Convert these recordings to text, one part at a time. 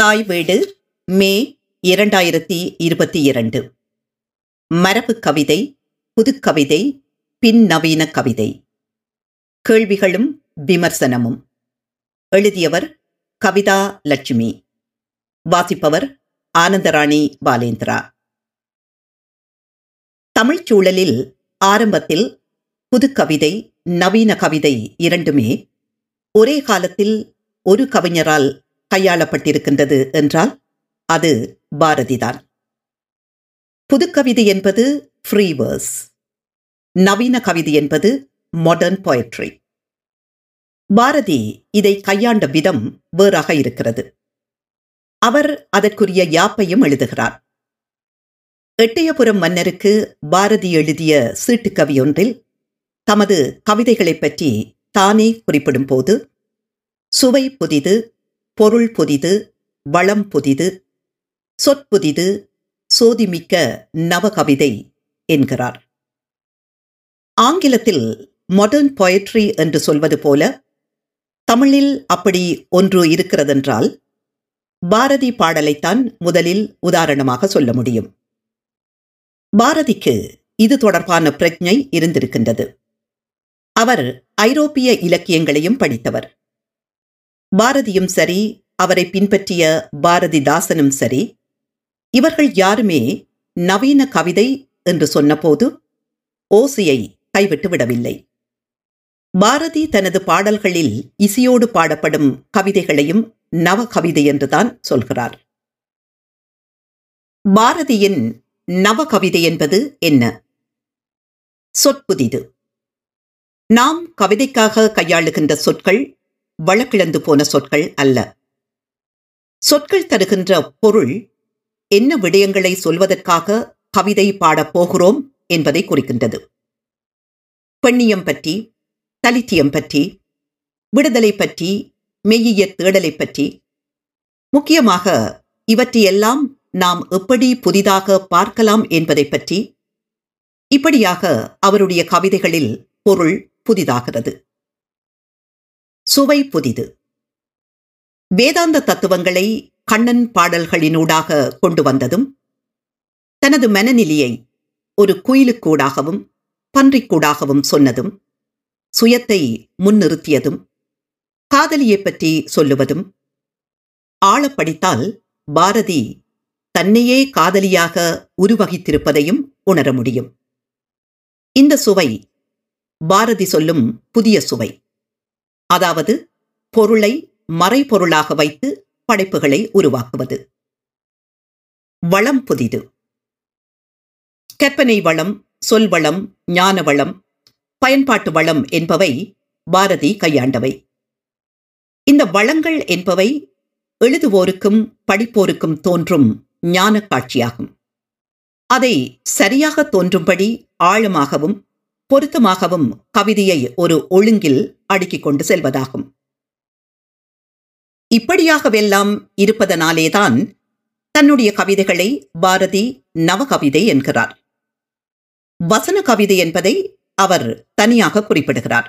தாய் வீடு மே இரண்டாயிரத்தி இருபத்தி இரண்டு மரபு கவிதை புதுக்கவிதை பின்னவீன கவிதை. கேள்விகளும் விமர்சனமும். எழுதியவர் கவிதா லட்சுமி. வாசிப்பவர் ஆனந்தராணி பாலேந்திரா. தமிழ்ச் சூழலில் ஆரம்பத்தில் புதுக்கவிதை நவீன கவிதை இரண்டுமே ஒரே காலத்தில் ஒரு கவிஞரால் கையாளப்பட்டிருக்கின்றது என்றால் அது பாரதிதான். புதுக்கவிதை என்பது ஃப்ரீ வேர்ஸ் நவீன கவிதை என்பது மாடர்ன் போயட்ரி பாரதி இதை கையாண்ட விதம் வேறாக இருக்கிறது. அவர் அதற்குரிய யாப்பையும் எழுதுகிறார். எட்டயபுரம் மன்னருக்கு பாரதி எழுதிய சீட்டுக்கவி ஒன்றில் தமது கவிதைகளைப் பற்றி தானே குறிப்பிடும் போது சுவை புதிது பொருள் புதிது வளம் புதிது சொற்புதிது சோதிமிக்க நவகவிதை என்கிறார். ஆங்கிலத்தில் மாடர்ன் பொயட்ரி என்று சொல்வது போல தமிழில் அப்படி ஒன்று இருக்கிறதென்றால் பாரதி பாடலைத்தான் முதலில் உதாரணமாக சொல்ல முடியும். பாரதிக்கு இது தொடர்பான பிரஜை இருந்திருக்கின்றது. அவர் ஐரோப்பிய இலக்கியங்களையும் படித்தவர். பாரதியும் சரி அவரை பின்பற்றிய பாரதிதாசனும் சரி இவர்கள் யாருமே நவீன கவிதை என்று சொன்னபோது ஓசையை கைவிட்டு விடவில்லை. பாரதி தனது பாடல்களில் இசையோடு பாடப்படும் கவிதைகளையும் நவ கவிதை என்றுதான் சொல்கிறார். பாரதியின் நவ கவிதை என்பது என்ன? சொற்புதிது. நாம் கவிதைக்காக கையாளுகின்ற சொற்கள் வழக்கிழந்து போன சொற்கள் அல்ல. சொற்கள் தருகின்ற பொருள் என்ன விடயங்களை சொல்வதற்காக கவிதை பாடப் போகிறோம் என்பதை குறிக்கின்றது. பெண்ணியம் பற்றி தலித்தியம் பற்றி விடுதலை பற்றி மெய்யிய தேடலை பற்றி முக்கியமாக இவற்றையெல்லாம் நாம் எப்படி புதிதாக பார்க்கலாம் என்பதை பற்றி இப்படியாக அவருடைய கவிதைகளில் பொருள் புதிதாகிறது. சுவை புதிது. வேதாந்த தத்துவங்களை கண்ணன் பாடல்களினூடாக கொண்டு வந்ததும் தனது மனநிலையை ஒரு குயிலுக்கூடாகவும் பன்றிக்கூடாகவும் சொன்னதும் சுயத்தை முன்னிறுத்தியதும் காதலியைப் பற்றி சொல்லுவதும் ஆழப்படித்தால் பாரதி தன்னையே காதலியாக உருவகித்திருப்பதையும் உணர முடியும். இந்த சுவை பாரதி சொல்லும் புதிய சுவை. அதாவது பொருளை மறைபொருளாக வைத்து படைப்புகளை உருவாக்குவது. வளம் புதிது. கற்பனை வளம் சொல்வளம் ஞான வளம் பயன்பாட்டு வளம் என்பவை பாரதி கையாண்டவை. இந்த வளங்கள் என்பவை எழுதுவோருக்கும் படிப்போருக்கும் தோன்றும் ஞான காட்சியாகும். அதை சரியாக தோன்றும்படி ஆழமாகவும் பொருத்தமாகவும் கவிதையை ஒரு ஒழுங்கில் அடுக்கிக் கொண்டு செல்வதாகும். இப்படியாகவெல்லாம் இருப்பதனாலேதான் தன்னுடைய கவிதைகளை பாரதி நவகவிதை என்கிறார். வசன கவிதை என்பதை அவர் தனியாக குறிப்பிடுகிறார்.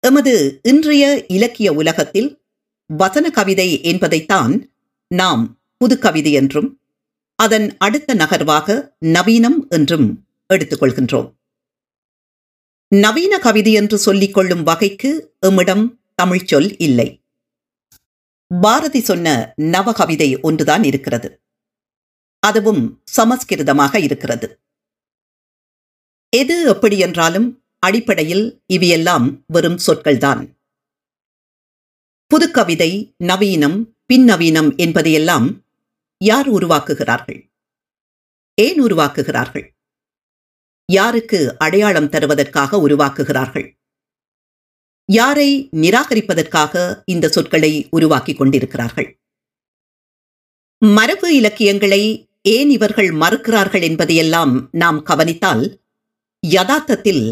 எமது இன்றைய இலக்கிய உலகத்தில் வசன கவிதை என்பதைத்தான் நாம் புதுக்கவிதை என்றும் அதன் அடுத்த நகர்வாக நவீனம் என்றும் எடுத்துக்கொள்கின்றோம். நவீன கவிதை என்று சொல்லிக் கொள்ளும் வகைக்கு எம்மிடம் தமிழ்ச்சொல் இல்லை. பாரதி சொன்ன நவகவிதை ஒன்றுதான் இருக்கிறது. அதுவும் சமஸ்கிருதமாக இருக்கிறது. எது எப்படி என்றாலும் அடிப்படையில் இவையெல்லாம் வெறும் சொற்கள்தான். புதுக்கவிதை நவீனம் பின்னவீனம் என்பதையெல்லாம் யார் உருவாக்குகிறார்கள்? ஏன் உருவாக்குகிறார்கள்? யாருக்கு அடையாளம் தருவதற்காக உருவாக்குகிறார்கள்? யாரை நிராகரிப்பதற்காக இந்த சொற்களை உருவாக்கி கொண்டிருக்கிறார்கள்? மரபு இலக்கியங்களை ஏன் இவர்கள் மறுக்கிறார்கள் என்பதையெல்லாம் நாம் கவனித்தால் யதார்த்தத்தில்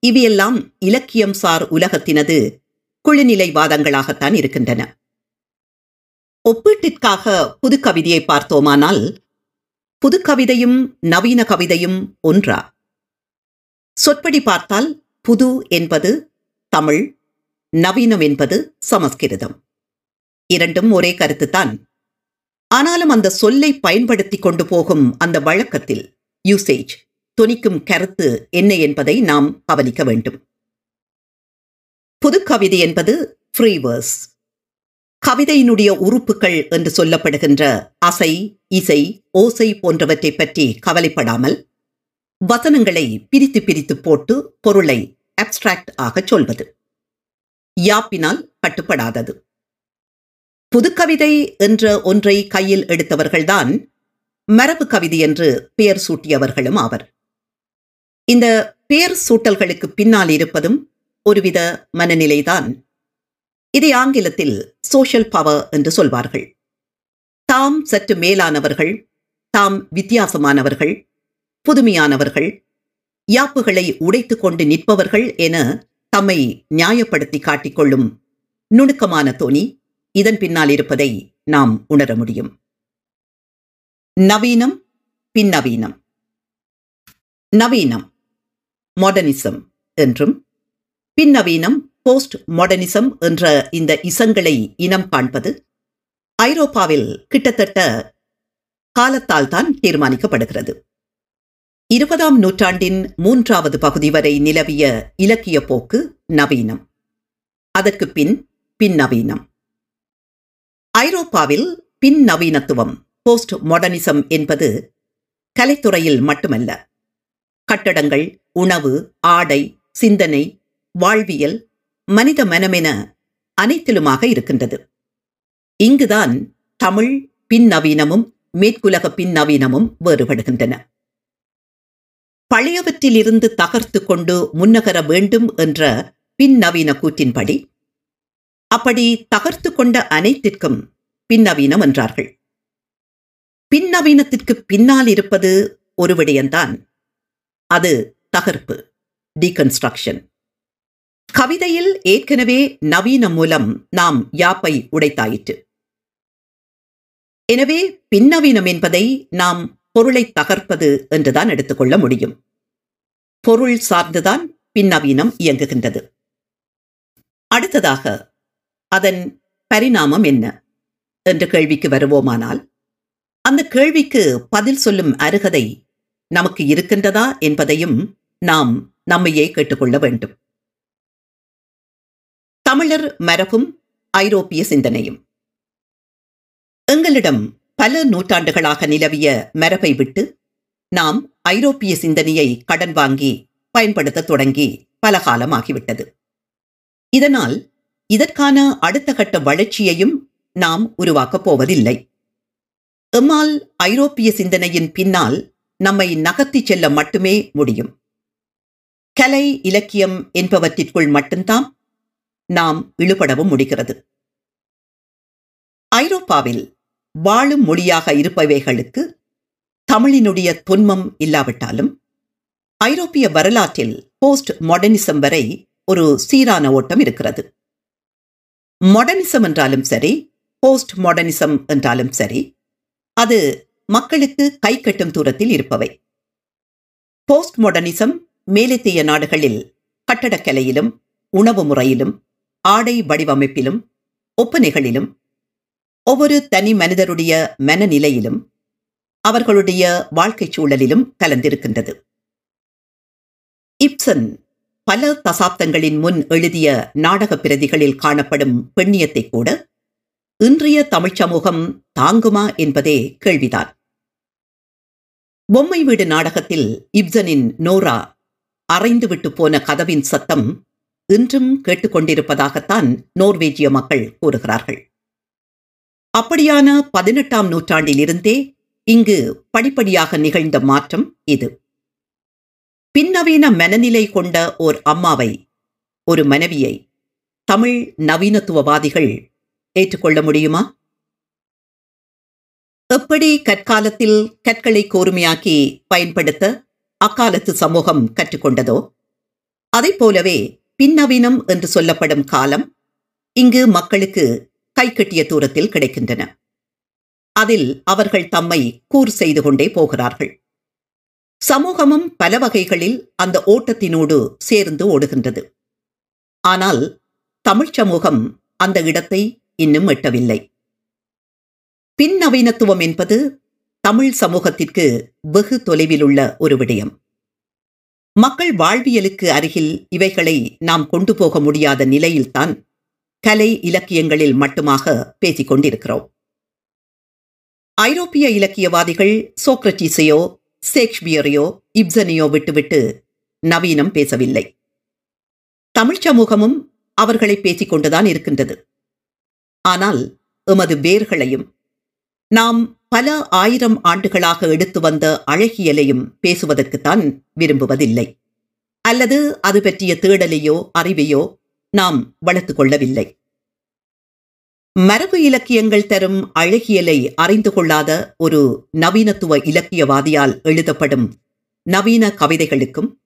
இவையெல்லாம் இலக்கியம் சார் உலகத்தினது குழுநிலைவாதங்களாகத்தான் இருக்கின்றன. ஒப்பீட்டிற்காக புதுக்கவிதையை பார்த்தோமானால் புதுக்கவிதையும் நவீன கவிதையும் ஒன்றா? சொற்படி பார்த்தால் புது என்பது தமிழ் நவீனம் என்பது சமஸ்கிருதம். இரண்டும் ஒரே கருத்துத்தான். ஆனாலும் அந்த சொல்லை பயன்படுத்தி கொண்டு போகும் அந்த வழக்கத்தில் யூசேஜ் தொனிக்கும் கருத்து என்ன என்பதை நாம் கவனிக்க வேண்டும். புதுக்கவிதை என்பது ஃப்ரீவர்ஸ் கவிதையினுடைய உறுப்புகள் என்று சொல்லப்படுகின்ற அசை இசை ஓசை போன்றவற்றை பற்றி கவலைப்படாமல் வசனங்களை பிரித்து பிரித்து போட்டு பொருளை அப்டிராக்ட் ஆக சொல்வது. யாப்பினால் கட்டுப்படாதது. புதுக்கவிதை என்ற ஒன்றை கையில் எடுத்தவர்கள்தான் மரபு கவிதை என்று பெயர் சூட்டியவர்களும் ஆவர். இந்த பெயர் சூட்டல்களுக்கு பின்னால் இருப்பதும் ஒருவித மனநிலைதான். இதை ஆங்கிலத்தில் சோஷியல் பவர் என்று சொல்வார்கள். தாம் சற்று மேலானவர்கள் தாம் வித்தியாசமானவர்கள் புதுமையானவர்கள் யாப்புகளை உடைத்துக் கொண்டு நிற்பவர்கள் என தம்மை நியாயப்படுத்தி காட்டிக்கொள்ளும் நுணுக்கமான தோணி இதன் பின்னால் இருப்பதை நாம் உணர முடியும். நவீனம் பின்னவீனம். நவீனம் மாடர்னிசம் என்றும் பின்னவீனம் போஸ்ட் மாடர்னிசம் என்ற இந்த இசங்களை இனம் காண்பது ஐரோப்பாவில் கிட்டத்தட்ட காலத்தால் தான் தீர்மானிக்கப்படுகிறது. இருபதாம் நூற்றாண்டின் மூன்றாவது பகுதி வரை நிலவிய இலக்கிய போக்கு நவீனம். அதற்கு பின் பின்னவீனம். ஐரோப்பாவில் பின் நவீனத்துவம் போஸ்ட் மாடர்னிசம் என்பது கலைத்துறையில் மட்டுமல்ல. கட்டடங்கள் உணவு ஆடை சிந்தனை வாழ்வியல் மனித மனமென அனைத்திலுமாக இருக்கின்றது. இங்குதான் தமிழ் பின்னவீனமும் மேற்குலக பின்னவீனமும் வேறுபடுகின்றன. பழையவற்றிலிருந்து தகர்த்து கொண்டு முன்னகர வேண்டும் என்ற பின்னவீன கூற்றின்படி அப்படி தகர்த்து கொண்ட அனைத்திற்கும் பின்னவீனம் என்றார்கள். பின்னவீனத்திற்கு பின்னால் இருப்பது ஒரு விடயம்தான். அது தகர்ப்பு டீகன்ஸ்ட்ரக்ஷன் கவிதையில் ஏற்கனவே நவீனம் மூலம் நாம் யாப்பை உடைத்தாயிற்று. எனவே பின்னவீனம் என்பதை நாம் பொருளை தகர்ப்பது என்றுதான் எடுத்துக்கொள்ள முடியும். பொருள் சார்ந்துதான் பின்னவீனம் இயங்குகின்றது. அடுத்ததாக அதன் பரிணாமம் என்ன? என்ற கேள்விக்கு வருவோமானால் அந்த கேள்விக்கு பதில் சொல்லும் அருகதை நமக்கு இருக்கின்றதா என்பதையும் நாம் நம்மையே கேட்டுக்கொள்ள வேண்டும். தமிழர் மரபும் ஐரோப்பிய சிந்தனையும். எங்களிடம் பல நூற்றாண்டுகளாக நிலவிய மரபை விட்டு நாம் ஐரோப்பிய சிந்தனையை கடன் வாங்கி பயன்படுத்த தொடங்கி பல காலமாகிவிட்டது இதனால் இதற்கான அடுத்த கட்ட வளர்ச்சியையும் நாம் உருவாக்கப் போவதில்லை. எம்மால் ஐரோப்பிய சிந்தனையின் பின்னால் நம்மை நகர்த்திச் செல்ல மட்டுமே முடியும். கலை இலக்கியம் என்பவற்றிற்குள் மட்டும்தான் நாம் இழுபடவும் முடிகிறது. ஐரோப்பாவில் வாழும் மொழியாக இருப்பவைகளுக்கு தமிழினுடைய தொன்மம் இல்லாவிட்டாலும் ஐரோப்பிய வரலாற்றில் போஸ்ட் மாடர்னிசம் வரை ஒரு சீரான ஓட்டம் இருக்கிறது. மாடர்னிசம் என்றாலும் சரி போஸ்ட் மாடர்னிசம் என்றாலும் சரி அது மக்களுக்கு கை கட்டும் தூரத்தில் இருப்பவை. போஸ்ட் மாடர்னிசம் மேலத்திய நாடுகளில் கட்டடக்கலையிலும் உணவு முறையிலும் ஆடை வடிவமைப்பிலும் ஒப்பனைகளிலும் ஒவ்வொரு தனி மனிதருடைய மனநிலையிலும் அவர்களுடைய வாழ்க்கைச் சூழலிலும் கலந்திருக்கின்றது. இப்சன் பல தசாப்தங்களின் முன் எழுதிய நாடக பிரதிகளில் காணப்படும் பெண்ணியத்தை கூட இன்றைய தமிழ்ச் சமூகம் தாங்குமா என்பதே கேள்விதான். பொம்மை வீடு நாடகத்தில் இப்சனின் நோரா அரைந்துவிட்டு போன கதவின் சத்தம் இன்றும் கேட்டுக்கொண்டிருப்பதாகத்தான் நோர்வேஜிய மக்கள் கூறுகிறார்கள். அப்படியான பதினெட்டாம் நூற்றாண்டிலிருந்தே இங்கு படிப்படியாக நிகழ்ந்த மாற்றம் இது. பின்னவீன மனநிலை கொண்ட ஓர் அம்மாவை ஒரு மனைவியை தமிழ் நவீனத்துவவாதிகள் ஏற்றுக்கொள்ள முடியுமா? எப்படி கற்காலத்தில் கற்களை கோருமையாக்கி பயன்படுத்த அக்காலத்து சமூகம் கற்றுக்கொண்டதோ? அதை போலவே பின்னவீனம் என்று சொல்லப்படும் காலம் இங்கு மக்களுக்கு கைக்கட்டிய தூரத்தில் கிடைக்கின்றன. அதில் அவர்கள் தம்மை கூர் செய்து கொண்டே போகிறார்கள். சமூகமும் பல வகைகளில் அந்த ஓட்டத்தினோடு சேர்ந்து ஓடுகின்றது. ஆனால் தமிழ்ச் சமூகம் அந்த இடத்தை இன்னும் எட்டவில்லை. பின்னவீனத்துவம் என்பது தமிழ் சமூகத்திற்கு வெகு தொலைவில் உள்ள ஒரு விடயம். மக்கள் வாழ்வியலுக்கு அருகில் இவைகளை நாம் கொண்டு போக முடியாத நிலையில்தான் கலை இலக்கியங்களில் மட்டுமாக பேசிக் கொண்டிருக்கிறோம் ஐரோப்பிய இலக்கியவாதிகள் சோக்ரட்டிஸையோ ஷேக்ஸ்பியரையோ இப்சனையோ விட்டுவிட்டு நவீனம் பேசவில்லை. தமிழ் சமூகமும் அவர்களை பேசிக் கொண்டுதான் இருக்கின்றது. ஆனால் எமது வேர்களையும் நாம் பல ஆயிரம் ஆண்டுகளாக எடுத்து வந்த அழகியலையும் பேசுவதற்குத்தான் விரும்புவதில்லை. அல்லது அது பற்றிய தேடலையோ அறிவையோ நாம் வளர்த்து கொள்ளவில்லை. மரபு இலக்கியங்கள் தரும் அழகியலை அறிந்து கொள்ளாத ஒரு நவீனத்துவ இலக்கியவாதியால் எழுதப்படும் நவீன கவிதைகளுக்கும்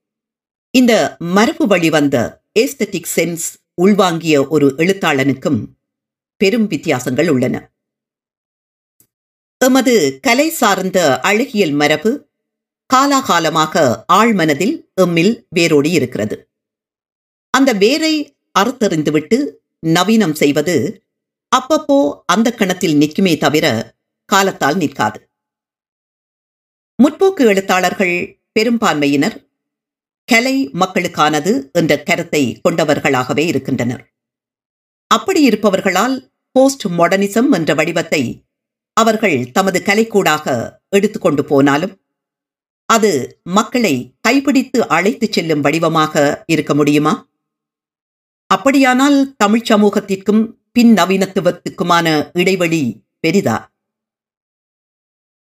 இந்த மரபு வழி வந்த ஏஸ்தட்டிக் சென்ஸ் உள்வாங்கிய ஒரு எழுத்தாளனுக்கும் பெரும் வித்தியாசங்கள் உள்ளன. எமது கலை சார்ந்த அழகியல் மரபு காலாகாலமாக ஆழ்மனதில் எம்மில் வேரோடி இருக்கிறது அந்த வேரை அறுத்தறிந்துவிட்டு நவீனம் செய்வது அப்பப்போ அந்த கணத்தில் நிற்குமே தவிர காலத்தால் நிற்காது. முற்போக்கு எழுத்தாளர்கள் பெரும்பான்மையினர் கலை மக்களுக்கானது என்ற கருத்தை கொண்டவர்களாகவே இருக்கின்றனர். அப்படி இருப்பவர்களால் போஸ்ட் மாடர்னிசம் என்ற வடிவத்தை அவர்கள் தமது கலைக்கூடாக எடுத்துக்கொண்டு போனாலும் அது மக்களை கைப்பிடித்து அழைத்துச் செல்லும் வடிவமாக இருக்க முடியுமா? அப்படியானால் தமிழ் சமூகத்திற்கும் பின் நவீனத்துவத்துக்குமான இடைவெளி பெரிதா?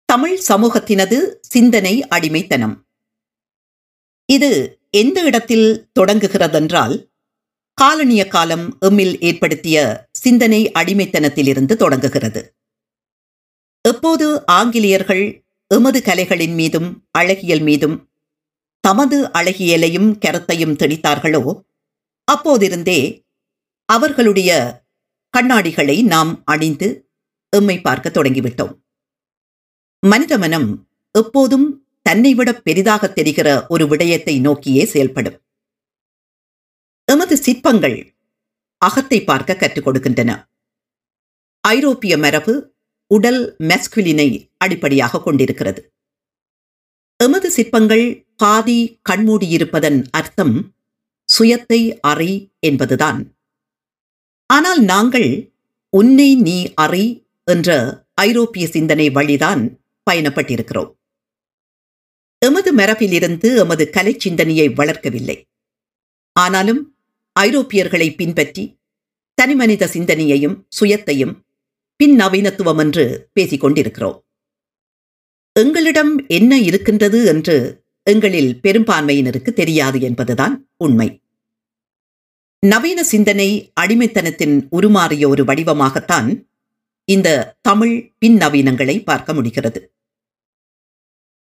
தமிழ் சமூகத்தினது சிந்தனை அடிமைத்தனம். இது எந்த இடத்தில் தொடங்குகிறதென்றால் காலனிய காலம் எம்மில் ஏற்படுத்திய சிந்தனை அடிமைத்தனத்திலிருந்து தொடங்குகிறது. எப்போது ஆங்கிலேயர்கள் எமது கலைகளின் மீதும் அழகியல் மீதும் தமது அழகியலையும் கரத்தையும் திணித்தார்களோ அப்போதிருந்தே அவர்களுடைய கண்ணாடிகளை நாம் அணிந்து எம்மை பார்க்க தொடங்கிவிட்டோம். மனித மனம் எப்போதும் தன்னை விட பெரிதாக தெரிகிற ஒரு விடயத்தை நோக்கியே செயல்படும். எமது சிற்பங்கள் அகத்தை பார்க்க கற்றுக் கொடுக்கின்றன. ஐரோப்பிய மரபு உடல் மெஸ்குலினை அடிப்படையாக கொண்டிருக்கிறது. எமது சிற்பங்கள் பாதி கண்மூடியிருப்பதன் அர்த்தம் சுயத்தை அறி என்பதுதான். ஆனால் நாங்கள் உன்னை நீ அறி என்ற ஐரோப்பிய சிந்தனை வழிதான் பயணப்பட்டிருக்கிறோம். எமது மரபிலிருந்து எமது கலை சிந்தனையை வளர்க்கவில்லை. ஆனாலும் ஐரோப்பியர்களை பின்பற்றி தனிமனித சிந்தனையையும் சுயத்தையும் பின் நவீனத்துவம் என்று பேசிக் கொண்டிருக்கிறோம் எங்களிடம் என்ன இருக்கின்றது என்று எங்களில் பெரும்பான்மையினருக்கு தெரியாது என்பதுதான் உண்மை. நவீன சிந்தனை அடிமைத்தனத்தின் உருமாறிய ஒரு வடிவமாகத்தான் இந்த தமிழ் பின்னவீனங்களை பார்க்க முடிகிறது.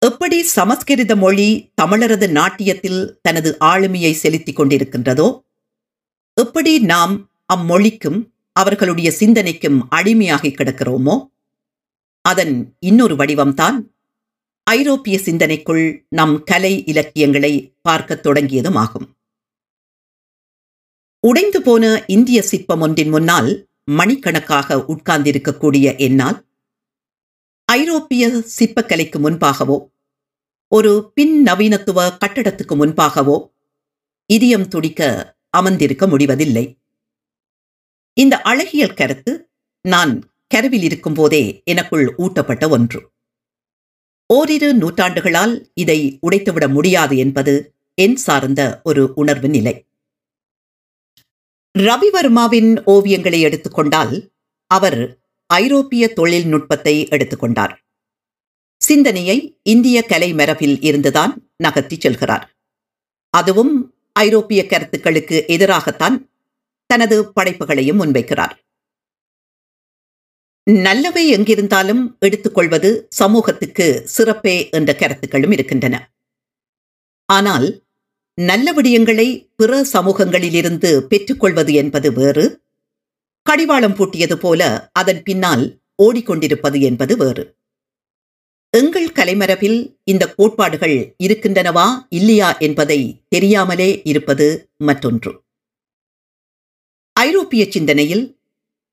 எப்படி சமஸ்கிருத மொழி தமிழரது நாட்டியத்தில் தனது ஆளுமையை செலுத்திக் கொண்டிருக்கின்றதோ எப்படி நாம் அம்மொழிக்கும் அவர்களுடைய சிந்தனைக்கும் அடிமையாகி கிடக்கிறோமோ அதன் இன்னொரு வடிவம்தான் ஐரோப்பிய சிந்தனைக்குள் நம் கலை இலக்கியங்களை பார்க்கத் தொடங்கியதும் ஆகும் உடைந்து போன இந்திய சிற்பம் ஒன்றின் முன்னால் மணிக்கணக்காக உட்கார்ந்திருக்கக்கூடிய என்னால் ஐரோப்பிய சிற்பக்கலைக்கு முன்பாகவோ ஒரு பின் நவீனத்துவ கட்டடத்துக்கு முன்பாகவோ இதயம் துடிக்க அமர்ந்திருக்க முடிவதில்லை. இந்த அழகியல் கருத்து நான் கருவில் இருக்கும் போதே எனக்குள் ஊட்டப்பட்ட ஒன்று. ஓரிரு நூற்றாண்டுகளால் இதை உடைத்துவிட முடியாது என்பது என் சார்ந்த ஒரு உணர்வு நிலை. ரவிவர்மாவின் ஓவியங்களை எடுத்துக்கொண்டால் அவர் ஐரோப்பிய தொழில்நுட்பத்தை எடுத்துக்கொண்டார் சிந்தனையை இந்திய கலை மரபில் இருந்துதான் நகர்த்தி செல்கிறார். அதுவும் ஐரோப்பிய கருத்துக்களுக்கு எதிராகத்தான் தனது படைப்புகளையும் முன்வைக்கிறார். நல்லவை எங்கிருந்தாலும் எடுத்துக்கொள்வது சமூகத்துக்கு சிறப்பே என்ற கருத்துக்களும் இருக்கின்றன. ஆனால் நல்ல விடயங்களை பிற சமூகங்களிலிருந்து பெற்றுக்கொள்வது என்பது வேறு கடிவாளம் பூட்டியது போல அதன் பின்னால் ஓடிக்கொண்டிருப்பது என்பது வேறு. எங்கள் கலைமரபில் இந்த கோட்பாடுகள் இருக்கின்றனவா இல்லையா என்பதை தெரியாமலே இருப்பது மற்றொன்று. ஐரோப்பிய சிந்தனையில்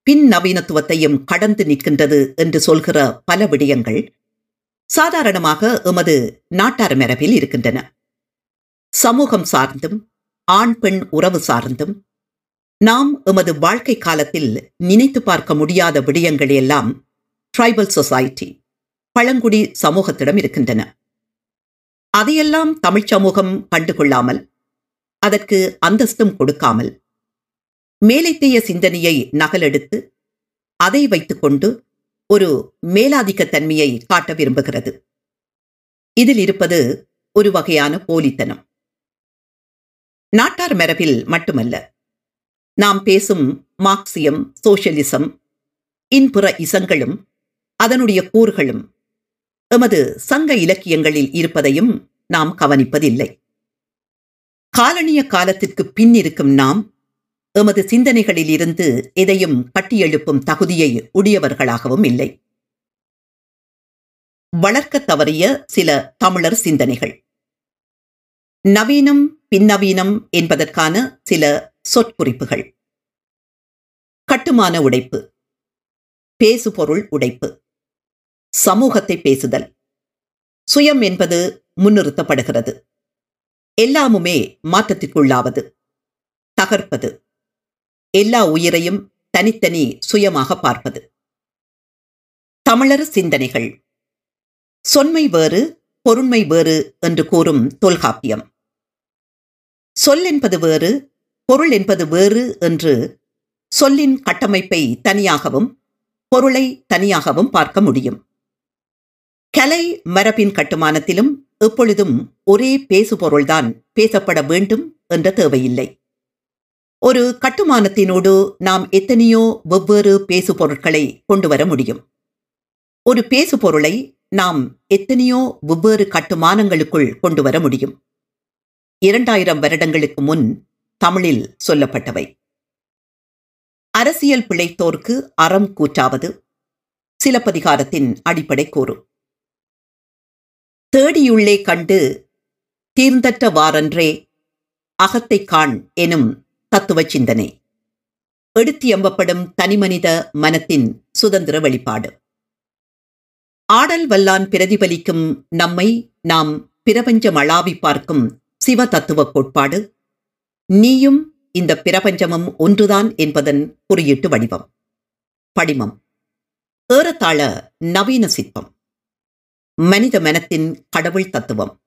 பின் நவீனத்துவத்தையும் கடந்து நிற்கின்றது என்று சொல்கிற பல விடயங்கள் சாதாரணமாக எமது நாட்டார் மரபில் இருக்கின்றன. சமூகம் சார்ந்தும் ஆண் பெண் உறவு சார்ந்தும் நாம் எமது வாழ்க்கை காலத்தில் நினைத்து பார்க்க முடியாத விடயங்கள் எல்லாம் ட்ரைபல் சொசைட்டி பழங்குடி சமூகத்திடம் இருக்கின்றன. அதையெல்லாம் தமிழ்ச் சமூகம் கண்டுகொள்ளாமல் அதற்கு அந்தஸ்தும் கொடுக்காமல் மேலைத்தேய சிந்தனையை நகலெடுத்து அதை வைத்துக்கொண்டு ஒரு மேலாதிக்க தன்மையை காட்ட விரும்புகிறது. இதில் இருப்பது ஒரு வகையான போலித்தனம். நாட்டார் மரபில் மட்டுமல்ல நாம் பேசும் மார்க்சியம் சோசியலிசம் இன்புற இசங்களும் அதனுடைய கூறுகளும் எமது சங்க இலக்கியங்களில் இருப்பதையும் நாம் கவனிப்பதில்லை. காலனிய காலத்திற்கு பின் இருக்கும் நாம் எமது சிந்தனைகளில் இருந்து எதையும் கட்டியெழுப்பும் தகுதியை உடையவர்களாகவும் இல்லை. வளர்க்க தவறிய சில தமிழர் சிந்தனைகள். நவீனம் பின்னவீனம் என்பதற்கான சில சொற்குறிப்புகள் கட்டுமான உடைப்பு. பேசுபொருள் உடைப்பு. சமூகத்தை பேசுதல். சுயம் என்பது முன்னிறுத்தப்படுகிறது. எல்லாமுமே மாற்றத்திற்குள்ளாவது. தகர்ப்பது. எல்லா உயிரையும் தனித்தனி சுயமாக பார்ப்பது. தமிழர் சிந்தனைகள். சொன்மை வேறு பொருண்மை வேறு என்று கூறும் தொல்காப்பியம். சொல் என்பது வேறு பொருள் என்பது வேறு என்று சொல்லின் கட்டமைப்பை தனியாகவும் பொருளை தனியாகவும் பார்க்க முடியும். கலை மரபின் கட்டுமானத்திலும் எப்பொழுதும் ஒரே பேசுபொருள்தான் பேசப்பட வேண்டும் என்ற தேவையில்லை. ஒரு கட்டுமானத்தினோடு நாம் எத்தனையோ வெவ்வேறு பேசுபொருட்களை கொண்டு வர முடியும். ஒரு பேசுபொருளை நாம் எத்தனையோ வெவ்வேறு கட்டுமானங்களுக்குள் கொண்டு வர முடியும். இரண்டாயிரம் வருடங்களுக்கு முன் தமிழில் சொல்லப்பட்டவை. அரசியல் பிழைத்தோர்க்கு அறம் கூற்றாவது சிலப்பதிகாரத்தின் அடிப்படை கூறு. தேடியுள்ளே கண்டு தீர்ந்தற்ற வாரன்றே அகத்தை காண் எனும் தத்துவ சிந்தனை. எடுத்தியம்பப்படும் தனிமனித மனத்தின் சுதந்திர வெளிப்பாடு. ஆடல் வல்லான் பிரதிபலிக்கும் நம்மை நாம் பிரபஞ்சம் அளாவி பார்க்கும் சிவ தத்துவ கோட்பாடு. நீயும் இந்த பிரபஞ்சமும் ஒன்றுதான் என்பதன் குறியீட்டு வடிவம். படிமம். ஏறத்தாழ நவீன சிற்பம். மனித மனத்தின் கடவுள் தத்துவம்.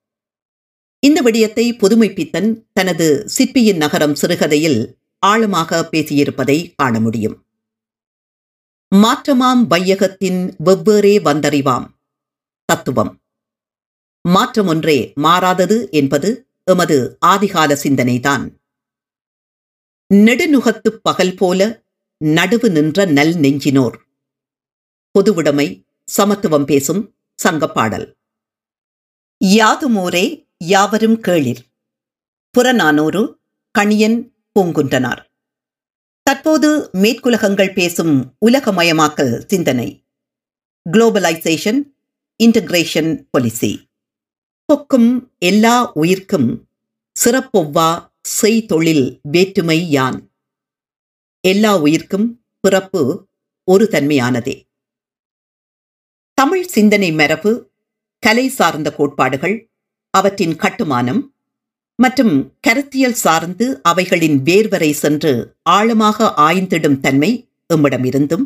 இந்த விடயத்தை புதுமைப்பித்தன் தனது சிற்பியின் நகரம் சிறுகதையில் ஆழமாக பேசியிருப்பதை காண முடியும். மாற்றமாம் வையகத்தின் வெவ்வேறே வந்தறிவாம். தத்துவம். மாற்றம் ஒன்றே மாறாதது என்பது எமது ஆதிகால சிந்தனைதான். நெடுநுகத்துப் பகல் போல நடுவு நின்ற நல் நெஞ்சினோர். பொதுவுடைமை சமத்துவம் பேசும் சங்கப்பாடல். யாதுமோரே யாவரும் கேளிர். புறநானூறு கணியன் பூங்குன்றனார். தற்போது மேற்குலகங்கள் பேசும் உலகமயமாக்கல் சிந்தனை. குளோபலைசேஷன் இன்டகிரேஷன் பொலிசி பொக்கும் எல்லா உயிர்க்கும் சிறப்பொவ்வா செய்தொழில் வேற்றுமை யான்? எல்லா உயிர்க்கும் பிறப்பு ஒரு தன்மையானதே. தமிழ் சிந்தனை மரபு கலை சார்ந்த கோட்பாடுகள் அவற்றின் கட்டுமானம் மற்றும் கருத்தியல் சார்ந்து அவைகளின் வேர்வரை சென்று ஆழமாக ஆய்ந்திடும் தன்மை எம்மிடமிருந்தும்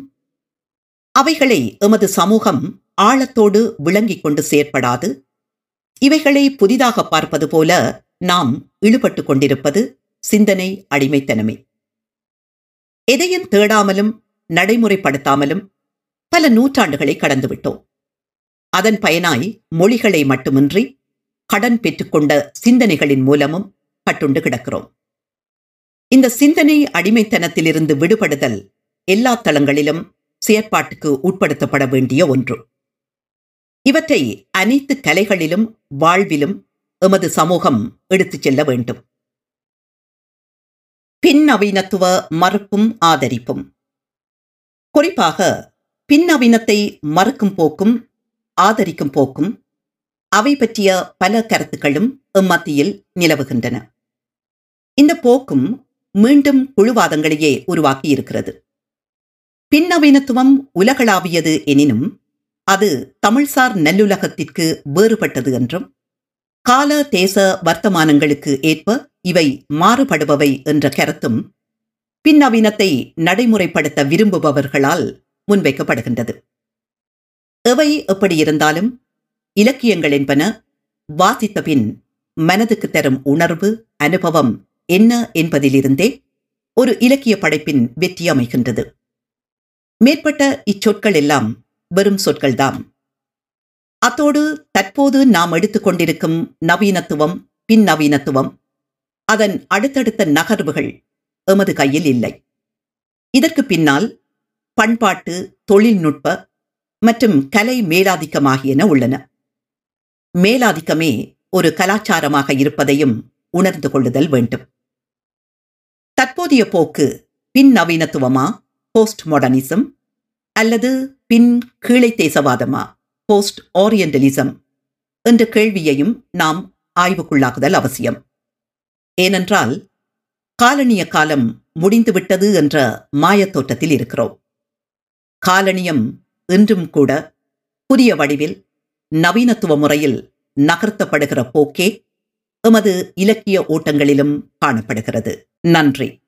அவைகளை எமது சமூகம் ஆழத்தோடு விளங்கிக் கொண்டு செயற்படாது. இவைகளை புதிதாக பார்ப்பது போல நாம் இழுபட்டு கொண்டிருப்பது சிந்தனை அடிமைத்தனமே. எதையும் தேடாமலும் நடைமுறைப்படுத்தாமலும் பல நூற்றாண்டுகளை கடந்துவிட்டோம். அதன் பயனாய் மொழிகளை மட்டுமின்றி கடன் பெற்றுக்கொண்ட சிந்தனைகளின் மூலமும் கட்டுண்டு கிடக்கிறோம். இந்த சிந்தனை அடிமைத்தனத்திலிருந்து விடுபடுதல் எல்லா தளங்களிலும் செயற்பாட்டுக்கு உட்படுத்தப்பட வேண்டிய ஒன்று. இவற்றை அனைத்து கலைகளிலும் வாழ்விலும் எமது சமூகம் எடுத்துச் செல்ல வேண்டும். பின்னவீனத்துவ மறுப்பும் ஆதரிப்பும். குறிப்பாக பின்னவீனத்தை மறுக்கும் போக்கும் ஆதரிக்கும் போக்கும் அவை பற்றிய பல கருத்துக்களும் எம்மத்தியில் நிலவுகின்றன. இந்த போக்கும் மீண்டும் குழுவாதங்களையே உருவாக்கி இருக்கிறது பின்னவீனத்துவம் உலகளாவியது எனினும் அது தமிழ்சார் நல்லுலகத்திற்கு வேறுபட்டது என்றும் கால தேச வர்த்தமானங்களுக்கு ஏற்ப இவை மாறுபடுபவை என்ற கருத்தும் பின்னவீனத்தை நடைமுறைப்படுத்த விரும்புபவர்களால் முன்வைக்கப்படுகின்றது. எவை எப்படி இருந்தாலும் இலக்கியங்கள் என்பன வாசித்த பின் மனதுக்கு தரும் உணர்வு அனுபவம் என்ன என்பதிலிருந்தே ஒரு இலக்கிய படைப்பின் வெற்றி அமைகின்றது. மேற்பட்ட இச்சொற்கள் எல்லாம் வெறும் சொற்கள்தாம். அத்தோடு தற்போது நாம் எடுத்துக்கொண்டிருக்கும் நவீனத்துவம் பின் நவீனத்துவம் அதன் அடுத்தடுத்த நகர்வுகள் எமது கையில் இல்லை. இதற்கு பின்னால் பண்பாட்டு தொழில்நுட்ப மற்றும் கலை மேலாதிக்கமாகியன உள்ளன. மேலாதிக்கமே ஒரு கலாச்சாரமாக இருப்பதையும் உணர்ந்து கொள்ளுதல் வேண்டும். தற்போதைய போக்கு பின் நவீனத்துவமா போஸ்ட் மாடர்னிசம் அல்லது பின் கீழை தேசவாதமா போஸ்ட் ஓரியண்டலிசம் என்ற கேள்வியையும் நாம் ஆய்வுக்குள்ளாக்குதல் அவசியம். ஏனென்றால் காலனிய காலம் முடிந்துவிட்டது என்ற மாயத்தோட்டத்தில் இருக்கிறோம். காலனியம் இன்றும் கூட புதிய வடிவில் நவீனத்துவ முறையில் நகர்த்தப்படுகிற போக்கே எமது இலக்கிய ஓட்டங்களிலும் காணப்படுகிறது. நன்றி.